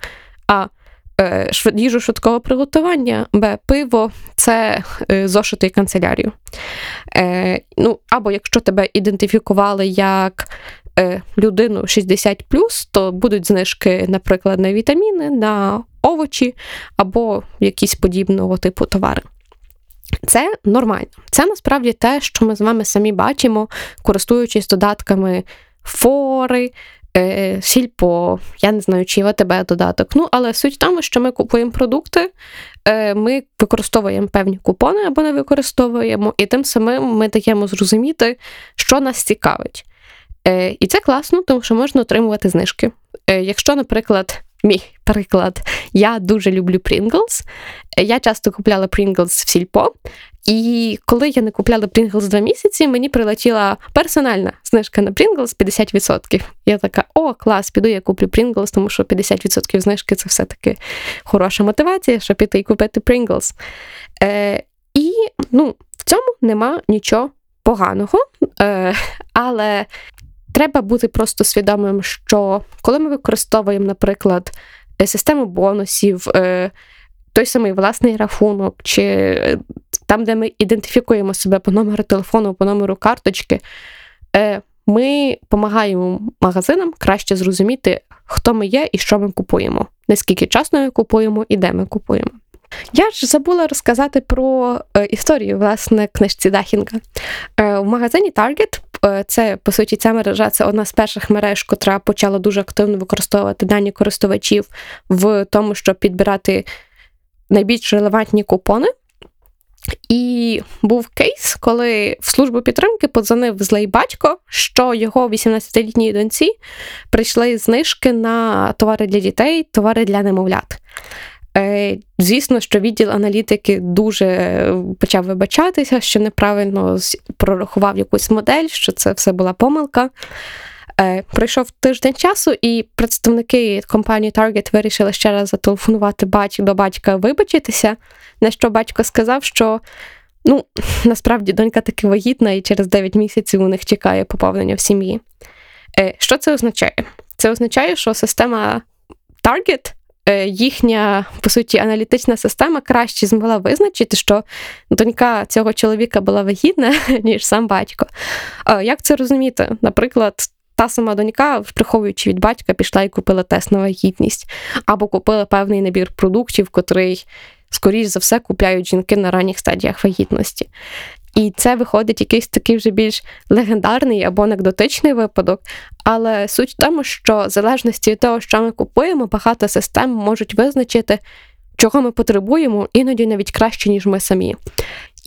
А. Е, їжу швидкого приготування, Б. Пиво, це зошити і канцелярію. Е, ну, Або якщо тебе ідентифікували як е, людину 60, то будуть знижки, наприклад, на вітаміни, на овочі або якісь подібного типу товари. Це нормально. Це насправді те, що ми з вами самі бачимо, користуючись додатками фори, е, сільпо, я не знаю, чи ВТБ додаток. Ну, але суть в тому, що ми купуємо продукти, е, ми використовуємо певні купони або не використовуємо, і тим самим ми даємо зрозуміти, що нас цікавить. Е, І це класно, тому що можна отримувати знижки. Е, Якщо, наприклад, Мій приклад. Я дуже люблю Pringles. Я часто купляла Pringles в сільпо. І коли я не купляла Pringles два місяці, мені прилетіла персональна знижка на Pringles 50%. Я така, о, клас, піду я куплю Pringles, тому що 50% знижки це все-таки хороша мотивація, щоб піти і купити Pringles. Е, І ну, в цьому нема нічого поганого. Е, Але Треба бути просто свідомим, що коли ми використовуємо, наприклад, е, систему бонусів, е, той самий власний рахунок, чи е, там, де ми ідентифікуємо себе по номеру телефону, по номеру карточки, ми допомагаємо магазинам краще зрозуміти, хто ми є і що ми купуємо, наскільки часно ми купуємо і де ми купуємо. Я ж забула розказати про історію власне книжці Дахінга. В магазині Target це по суті ця мережа це одна з перших мереж, котра почала дуже активно використовувати дані користувачів в тому, щоб підбирати найбільш релевантні купони. І був кейс, коли в службу підтримки подзвонив злий батько, що його 18-літній доньці прийшли знижки на товари для дітей, товари для немовлят. Е, звісно, що відділ аналітики дуже почав вибачатися, що неправильно прорахував якусь модель, що це все була помилка. Е, пройшов тиждень часу, і представники компанії Target вирішили ще раз зателефонувати батьку до батька вибачитися. На що батько сказав, що ну, насправді донька таки вагітна, і через 9 місяців у них чекає поповнення в сім'ї. Е, що це означає? Це означає, що система Target їхня, по суті, аналітична система краще змогла визначити, що донька цього чоловіка була вагітна, ніж сам батько. Як це розуміти? Наприклад, та сама донька, приховуючи від батька, пішла і купила тест на вагітність, або купила певний набір продуктів, котрий, скоріш за все, купляють жінки на ранніх стадіях вагітності. І це виходить якийсь такий вже більш легендарний або анекдотичний випадок. Але суть в тому, що в залежності від того, що ми купуємо, багато систем можуть визначити, чого ми потребуємо, іноді навіть краще, ніж ми самі.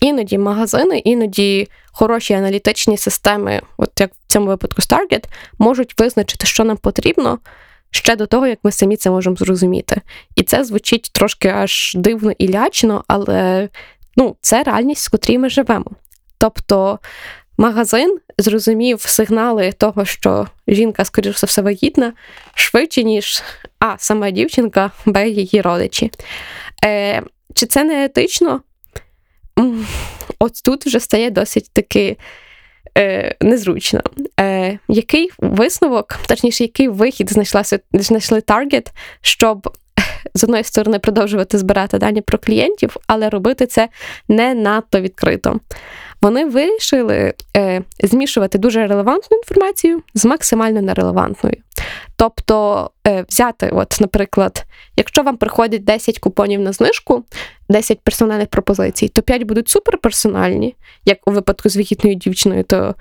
Іноді магазини, іноді хороші аналітичні системи, от як в цьому випадку Stargate, можуть визначити, що нам потрібно ще до того, як ми самі це можемо зрозуміти. І це звучить трошки аж дивно і лячно, але ну, це реальність, в котрій ми живемо. Тобто магазин зрозумів сигнали того, що жінка, скоріш за все, вагітна, швидше, ніж а, сама дівчинка, б, її родичі. Е, Чи це не етично? От тут вже стає досить таки е, незручно. Е, Який висновок, точніше, який вихід знайшла, знайшли Target, щоб з одної сторони продовжувати збирати дані про клієнтів, але робити це не надто відкрито. Вони вирішили е, змішувати дуже релевантну інформацію з максимально нерелевантною. Тобто е, взяти, от, наприклад, якщо вам приходять 10 купонів на знижку, 10 персональних пропозицій, то 5 будуть суперперсональні, як у випадку з вагітною дівчиною, то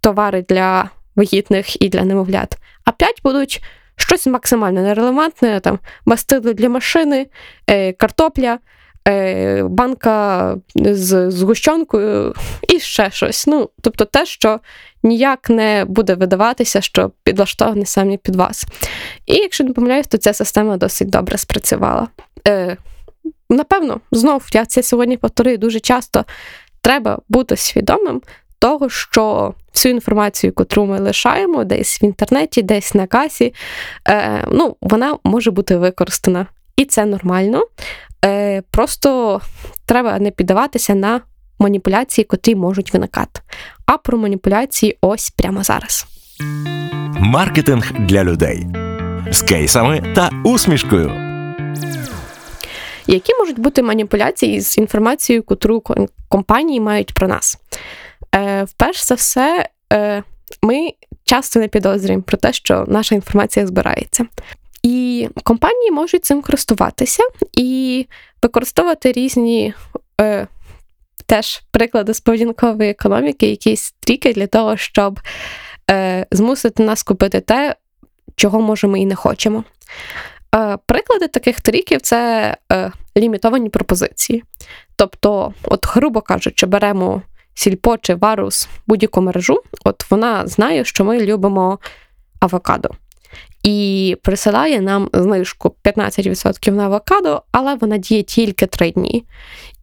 товари для вагітних і для немовлят, а 5 будуть щось максимально нерелевантне, там мастило для машини, е, картопля, е, банка з згущенкою і ще щось. Ну, Тобто те, що ніяк не буде видаватися, що підлаштоване саме під вас. І якщо не помиляюсь, то ця система досить добре спрацювала. Е, Напевно, знов я це сьогодні повторюю дуже часто. Треба бути свідомим того, що всю інформацію, яку ми лишаємо десь в інтернеті, десь на касі, е, ну, вона може бути використана. І це нормально. Е, Просто треба не піддаватися на маніпуляції, котрі можуть виникати. А про маніпуляції ось прямо зараз. Маркетинг для людей з кейсами та усмішкою. Які можуть бути маніпуляції з інформацією, котру компанії мають про нас? Е, Вперше за все, е, ми часто не підозрюємо про те, що наша інформація збирається. І компанії можуть цим користуватися і використовувати різні е, теж приклади з поведінкової економіки, якісь тріки для того, щоб е, змусити нас купити те, чого може ми і не хочемо. Е, Приклади таких тріків це е, лімітовані пропозиції. Тобто, от, грубо кажучи, беремо сільпо чи варус будь-яку мережу, от вона знає, що ми любимо авокадо. І присилає нам знижку 15% на авокадо, але вона діє тільки 3 дні.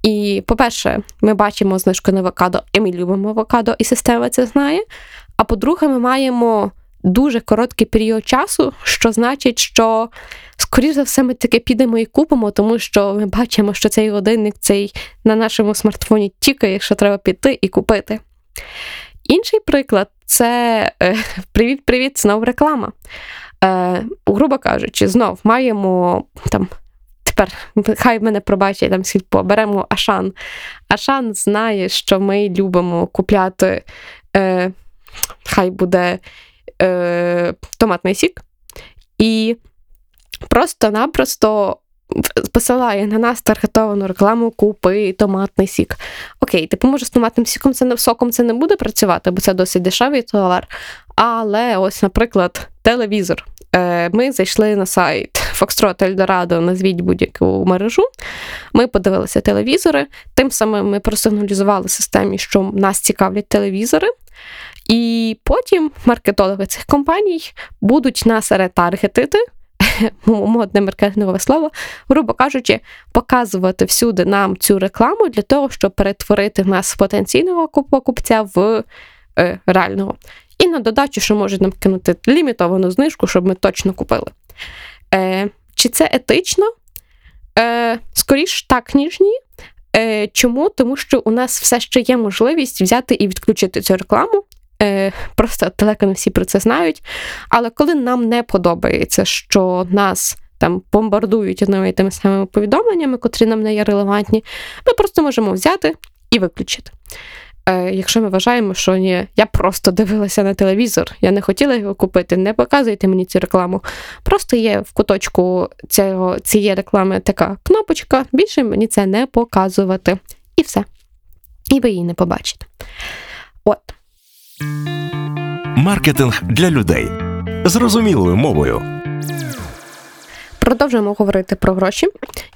І, по-перше, ми бачимо знижку на авокадо, і ми любимо авокадо, і система це знає. А по-друге, ми маємо дуже короткий період часу, що значить, що, скоріш за все, ми таки підемо і купимо, тому що ми бачимо, що цей годинник цей на нашому смартфоні тікає, якщо треба піти і купити. Інший приклад це привіт-привіт, знов реклама. Е, Грубо кажучи, знов маємо там. Тепер хай мене пробачить там сільпо, беремо Ашан. Ашан знає, що ми любимо купляти, е, хай буде е, томатний сік, і просто-напросто посилає на нас таргетовану рекламу Купи томатний сік. Окей, типу, може, з томатним сіком це не соком це не буде працювати, бо це досить дешевий товар. Але ось, наприклад, телевізор. Е, ми зайшли на сайт Foxtrot Eldorado, назвіть будь-яку мережу. Ми подивилися телевізори, тим самим ми просигналізували системі, що нас цікавлять телевізори. І потім маркетологи цих компаній будуть нас ретаргетити, модне маркетингове слово, грубо кажучи, показувати всюди нам цю рекламу для того, щоб перетворити нас потенційного покупця в е, реального. І на додачу, що можуть нам кинути лімітовану знижку, щоб ми точно купили. Е, Чи це етично? Е, Скоріш так, ніж ні. Е, Чому? Тому що у нас все ще є можливість взяти і відключити цю рекламу. Е, Просто далеко не всі про це знають. Але коли нам не подобається, що нас там бомбардують одними і тими самими повідомленнями, котрі нам не є релевантні, ми просто можемо взяти і виключити. Е, Якщо ми вважаємо, що ні, я просто дивилася на телевізор, я не хотіла його купити, не показуйте мені цю рекламу. Просто є в куточку цього, цієї реклами така кнопочка, більше мені це не показувати. І все. і ви її не побачите. От. Маркетинг для людей зрозумілою мовою. Продовжуємо говорити про гроші.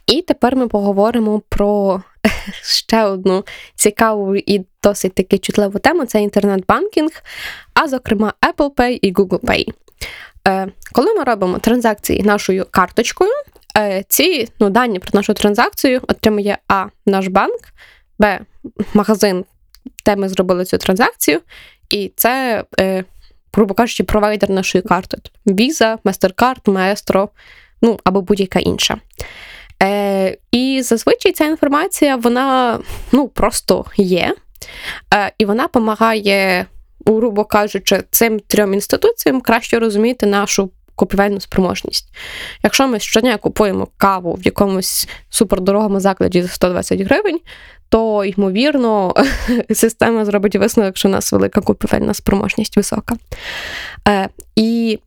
І тепер ми поговоримо про ще одну цікаву і досить таки чутливу тему це інтернет-банкінг, а зокрема Apple Pay і Google Pay. Е, Коли ми робимо транзакції нашою карточкою, е, ці ну, дані про нашу транзакцію отримує А наш банк, Б магазин, де ми зробили цю транзакцію, і це, е, грубо кажучи, провайдер нашої карти. Visa, MasterCard, Maestro, ну або будь-яка інша. Е, І зазвичай ця інформація, вона ну, просто є, е, і вона допомагає, грубо кажучи, цим трьом інституціям краще розуміти нашу купівельну спроможність. Якщо ми щодня купуємо каву в якомусь супердорогому закладі за 120 гривень, то, ймовірно, система зробить висновок, що у нас велика купівельна спроможність висока. Е, І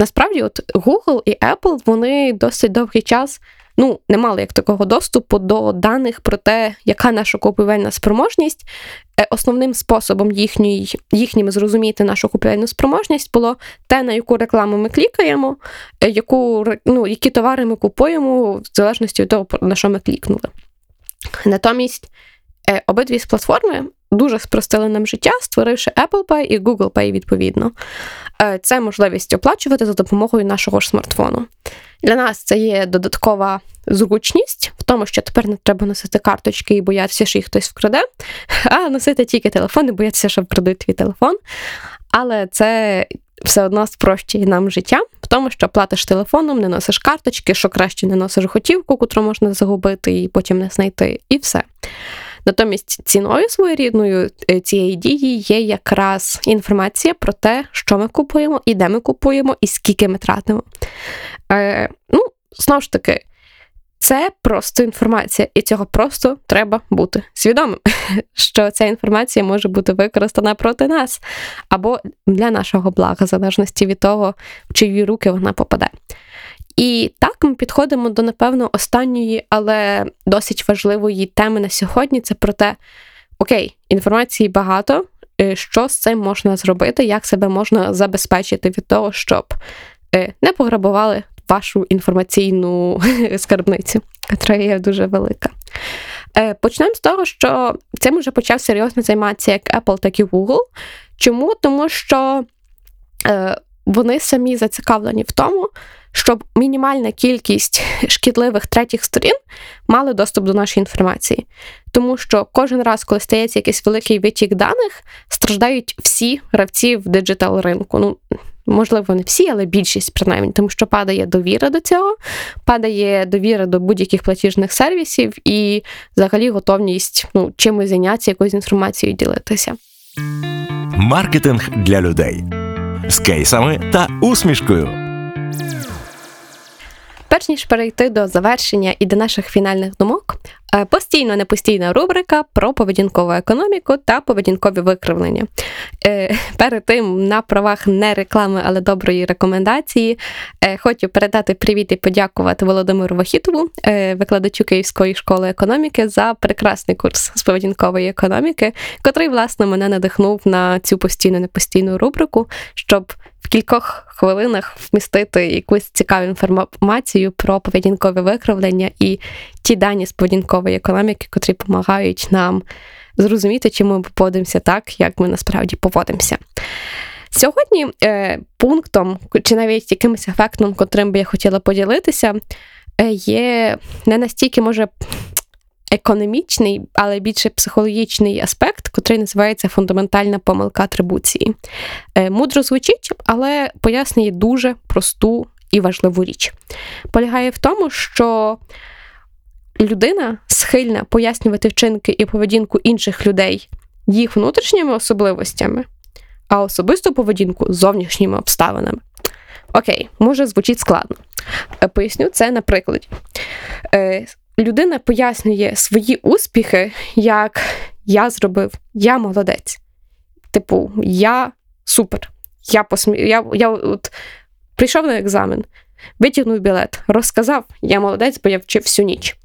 насправді, от Google і Apple вони досить довгий час ну, не мали як такого доступу до даних про те, яка наша купівельна спроможність. Е, основним способом їхній, їхнім зрозуміти нашу купівельну спроможність було те, на яку рекламу ми клікаємо, е, яку, ну, які товари ми купуємо, в залежності від того, на що ми клікнули. Натомість обидві з платформи дуже спростили нам життя, створивши Apple Pay і Google Pay відповідно. Це можливість оплачувати за допомогою нашого ж смартфону. Для нас це є додаткова зручність в тому, що тепер не треба носити карточки і боятися, що їх хтось вкраде, а носити тільки телефон і боятися, що вкрадуть твій телефон. Але це все одно спрощує нам життя в тому, що платиш телефоном, не носиш карточки, що краще не носиш готівку, котру можна загубити і потім не знайти, і все. Натомість ціною своєрідною е, цієї дії є якраз інформація про те, що ми купуємо, і де ми купуємо, і скільки ми тратимо. Е, Ну, знову ж таки, це просто інформація, і цього просто треба бути свідомим, що ця інформація може бути використана проти нас або для нашого блага, в залежності від того, в чиї руки вона попаде. І так ми підходимо до, напевно, останньої, але досить важливої теми на сьогодні це про те, окей, інформації багато, е, що з цим можна зробити, як себе можна забезпечити від того, щоб е, не пограбували вашу інформаційну скарбницю, яка є дуже велика. Е, почнемо з того, що цим вже почав серйозно займатися як Apple, так і Google. Чому? Тому що вони самі зацікавлені в тому, щоб мінімальна кількість шкідливих третіх сторін мали доступ до нашої інформації. Тому що кожен раз, коли стається якийсь великий витік даних, страждають всі гравці в диджитал ринку. Ну, Можливо, не всі, але більшість принаймні, тому що падає довіра до цього, падає довіра до будь-яких платіжних сервісів і взагалі готовність ну, чимось зайнятися, якоюсь інформацією ділитися. Маркетинг для людей з кейсами та усмішкою. Перш ніж перейти до завершення і до наших фінальних думок, е, постійно непостійна рубрика про поведінкову економіку та поведінкові викривлення. Е, перед тим на правах не реклами, але доброї рекомендації, е, хочу передати привіт і подякувати Володимиру Вахітову, викладачу Київської школи економіки, за прекрасний курс з поведінкової економіки, котрий, власне, мене надихнув на цю постійну непостійну рубрику, щоб в кількох хвилинах вмістити якусь цікаву інформацію про поведінкове викривлення і ті дані з поведінкової економіки, котрі допомагають нам зрозуміти, чи ми поводимося так, як ми насправді поводимося. Сьогодні е, пунктом, чи навіть якимось ефектом, котрим би я хотіла поділитися, е, є не настільки може економічний, але більше психологічний аспект, котрий називається фундаментальна помилка атрибуції. Е, мудро звучить, але пояснює дуже просту і важливу річ. Полягає в тому, що людина схильна пояснювати вчинки і поведінку інших людей їх внутрішніми особливостями, а особисту поведінку зовнішніми обставинами. Окей, може звучить складно. Е, поясню це на прикладі. Людина пояснює свої успіхи, як я зробив, я молодець. Типу, я супер. Я посмі... я, я от прийшов на екзамен, витягнув білет, розказав, я молодець, бо я вчив всю ніч.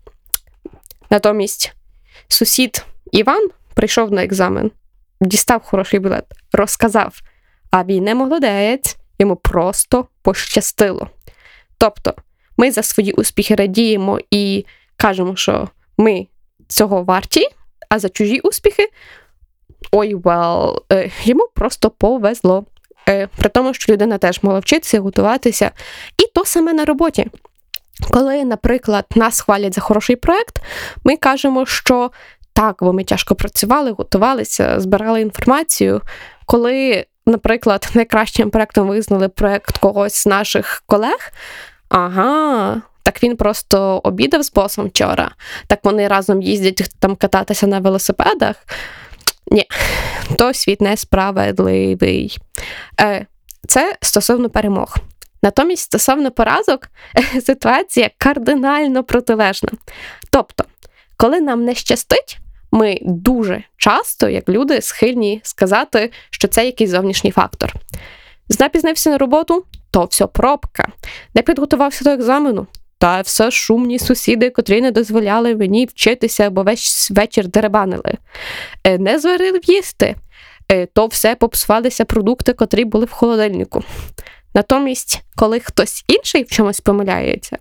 Натомість сусід Іван прийшов на екзамен, дістав хороший білет, розказав, а він не молодець, йому просто пощастило. Тобто, ми за свої успіхи радіємо і кажемо, що ми цього варті, а за чужі успіхи. Ой, well, е, йому просто повезло. Е, При тому, що людина теж мала вчитися, готуватися. І то саме на роботі. Коли, наприклад, нас хвалять за хороший проект, ми кажемо, що так, бо ми тяжко працювали, готувалися, збирали інформацію. Коли, наприклад, найкращим проектом визнали проект когось з наших колег, ага. Так він просто обідав з босом вчора. Так вони разом їздять там кататися на велосипедах. Ні, то світ несправедливий. Е, Це стосовно перемог. Натомість, стосовно поразок, ситуація кардинально протилежна. Тобто, коли нам не щастить, ми дуже часто, як люди, схильні сказати, що це якийсь зовнішній фактор. Запізнився на роботу, то все пробка. Не підготувався до екзамену, та все шумні сусіди, котрі не дозволяли мені вчитися, бо весь вечір деребанили. Е, Не зварив їсти, Е, то все попсувалися продукти, котрі були в холодильнику. Натомість, коли хтось інший в чомусь помиляється,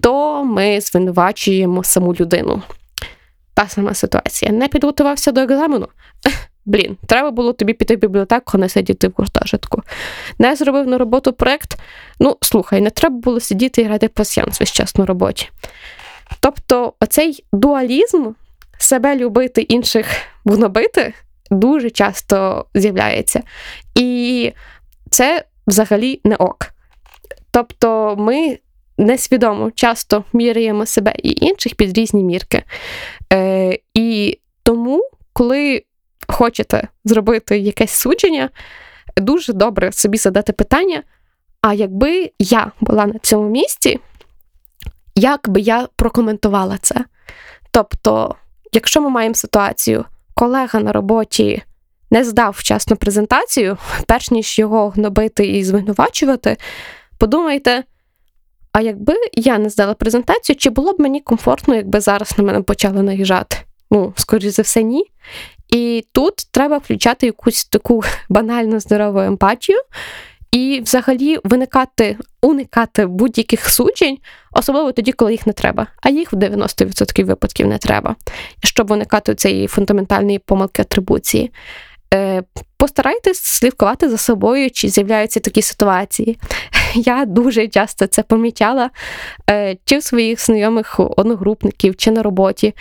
то ми звинувачуємо саму людину. Та сама ситуація. Не підготувався до екзамену. Блін, треба було тобі піти в бібліотеку, а не сидіти в гуртожитку. Не зробив на роботу проєкт. Ну, слухай, не треба було сидіти і грати пасіянс весь час на роботі. Тобто, оцей дуалізм себе любити, інших гнобити дуже часто з'являється. І це взагалі не ок. Тобто, ми несвідомо часто міряємо себе і інших під різні мірки. Е, І тому, коли хочете зробити якесь судження, дуже добре собі задати питання: а якби я була на цьому місці, як би я прокоментувала це? Тобто, якщо ми маємо ситуацію, колега на роботі не здав вчасно презентацію, перш ніж його гнобити і звинувачувати, подумайте. А якби я не здала презентацію, чи було б мені комфортно, якби зараз на мене почали наїжджати? Ну, скоріше за все, ні. І тут треба включати якусь таку банальну здорову емпатію і взагалі виникати, уникати будь-яких суджень, особливо тоді, коли їх не треба. А їх в 90% випадків не треба, щоб уникати цієї фундаментальної помилки атрибуції. Е, Постарайтесь слідкувати за собою, чи з'являються такі ситуації. Я дуже часто це помічала, е, чи в своїх знайомих одногрупників, чи на роботі.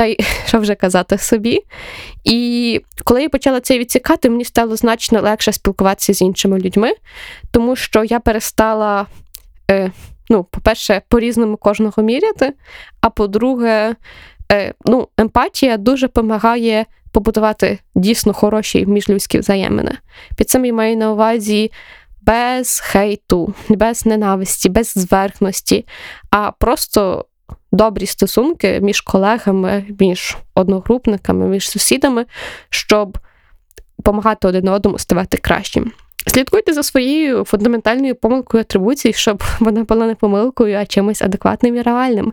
Та й що вже казати собі. І коли я почала це відсікати, мені стало значно легше спілкуватися з іншими людьми, тому що я перестала, е, ну, по-перше, по-різному кожного міряти, а по-друге, е, ну, емпатія дуже допомагає побудувати дійсно хороші міжлюдські взаємини. Під цим я маю на увазі без хейту, без ненависті, без зверхності, а просто добрі стосунки між колегами, між одногрупниками, між сусідами, щоб допомагати один одному ставати кращим. Слідкуйте за своєю фундаментальною помилкою атрибуції, щоб вона була не помилкою, а чимось адекватним і реальним.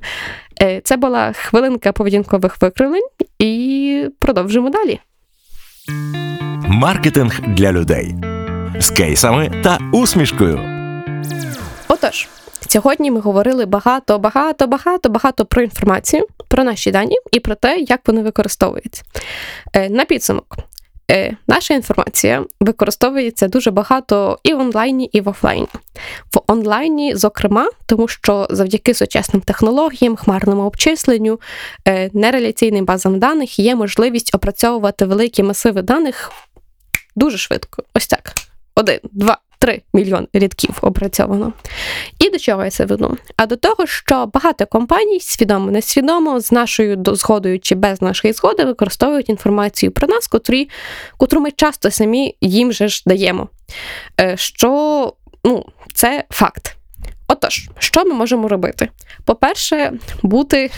Е, це була хвилинка поведінкових викривлень, і продовжимо далі. Маркетинг для людей з кейсами та усмішкою. Отож, сьогодні ми говорили багато, багато, багато, багато про інформацію, про наші дані і про те, як вони використовуються. Е, на підсумок. Е, наша інформація використовується дуже багато і в онлайні, і в офлайні. В онлайні, зокрема, тому що завдяки сучасним технологіям, хмарному обчисленню, е, нереляційним базам даних є можливість опрацьовувати великі масиви даних дуже швидко. Ось так. Один, два, три мільйон рядків опрацьовано. І до чого я це веду? А до того, що багато компаній, свідомо несвідомо, з нашою згодою чи без нашої згоди, використовують інформацію про нас, котрі, котру ми часто самі їм же ж даємо. Е, що ну, це факт. Отож, що ми можемо робити? По-перше, бути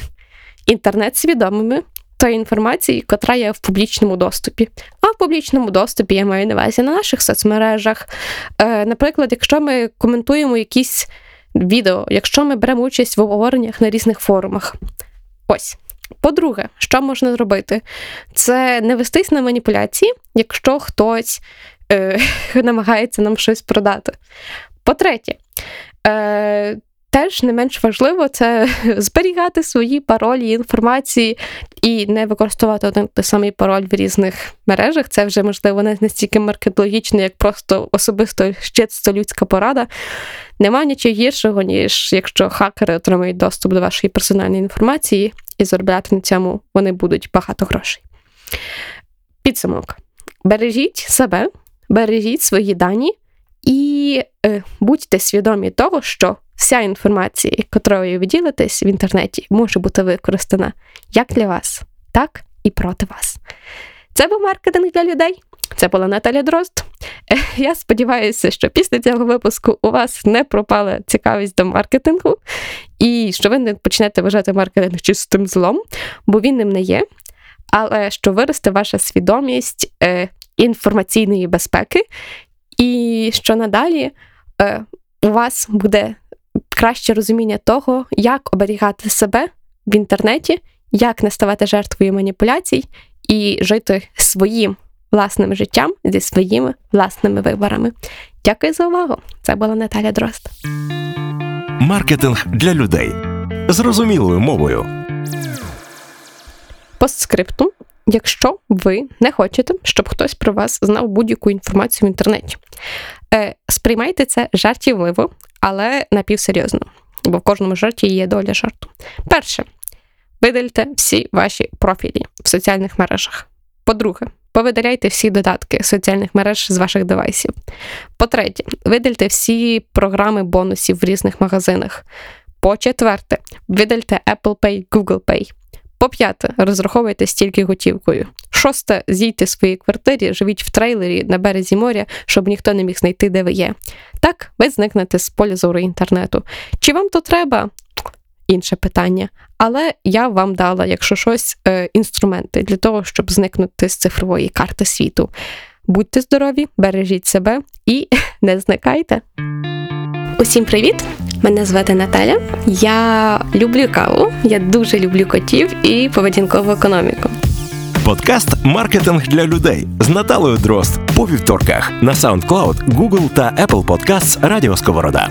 інтернет-свідомими тої інформації, котра є в публічному доступі. А в публічному доступі я маю на увазі на наших соцмережах. Е, Наприклад, якщо ми коментуємо якісь відео, якщо ми беремо участь в обговореннях на різних форумах. Ось. По-друге, що можна зробити? Це не вестись на маніпуляції, якщо хтось е, намагається нам щось продати. По-третє, е, теж не менш важливо це зберігати свої паролі інформації і не використовувати один той самий пароль в різних мережах. Це вже можливо не настільки маркетологічно, як просто особисто щитство людська порада. Нема нічого гіршого, ніж якщо хакери отримають доступ до вашої персональної інформації і заробляти на цьому вони будуть багато грошей. Підсумок: бережіть себе, бережіть свої дані і е, будьте свідомі того, що вся інформація, якою ви ділитесь в інтернеті, може бути використана як для вас, так і проти вас. Це був маркетинг для людей. Це була Наталя Дрозд. Я сподіваюся, що після цього випуску у вас не пропала цікавість до маркетингу, і що ви не почнете вважати маркетинг чистим злом, бо він ним не є. Але що виросте ваша свідомість е, інформаційної безпеки, і що надалі е, у вас буде краще розуміння того, як оберігати себе в інтернеті, як не ставати жертвою маніпуляцій і жити своїм власним життям зі своїми власними виборами. Дякую за увагу! Це була Наталя Дрозд. Маркетинг для людей зрозумілою мовою. Постскриптум. Якщо ви не хочете, щоб хтось про вас знав будь-яку інформацію в інтернеті, е, сприймайте це жартівливо, але напівсерйозно, бо в кожному жарті є доля жарту. Перше, видальте всі ваші профілі в соціальних мережах. По-друге, повидаляйте всі додатки соціальних мереж з ваших девайсів. По-третє, видальте всі програми бонусів в різних магазинах. По-четверте, видальте Apple Pay, Google Pay. По п'яте, розраховуйте стільки готівкою. Шосте, зійте в своїй квартирі, живіть в трейлері на березі моря, щоб ніхто не міг знайти, де ви є. Так, ви зникнете з поля зору інтернету. Чи вам то треба? Інше питання. Але я вам дала, якщо щось, е, інструменти для того, щоб зникнути з цифрової карти світу. Будьте здорові, бережіть себе і не зникайте. Усім привіт! Мене звати Наталя. Я люблю каву, я дуже люблю котів і поведінкову економіку. Подкаст Маркетинг для людей з Наталою Дрозд по вівторках на SoundCloud, Google та Apple Podcasts Радіо Сковорода.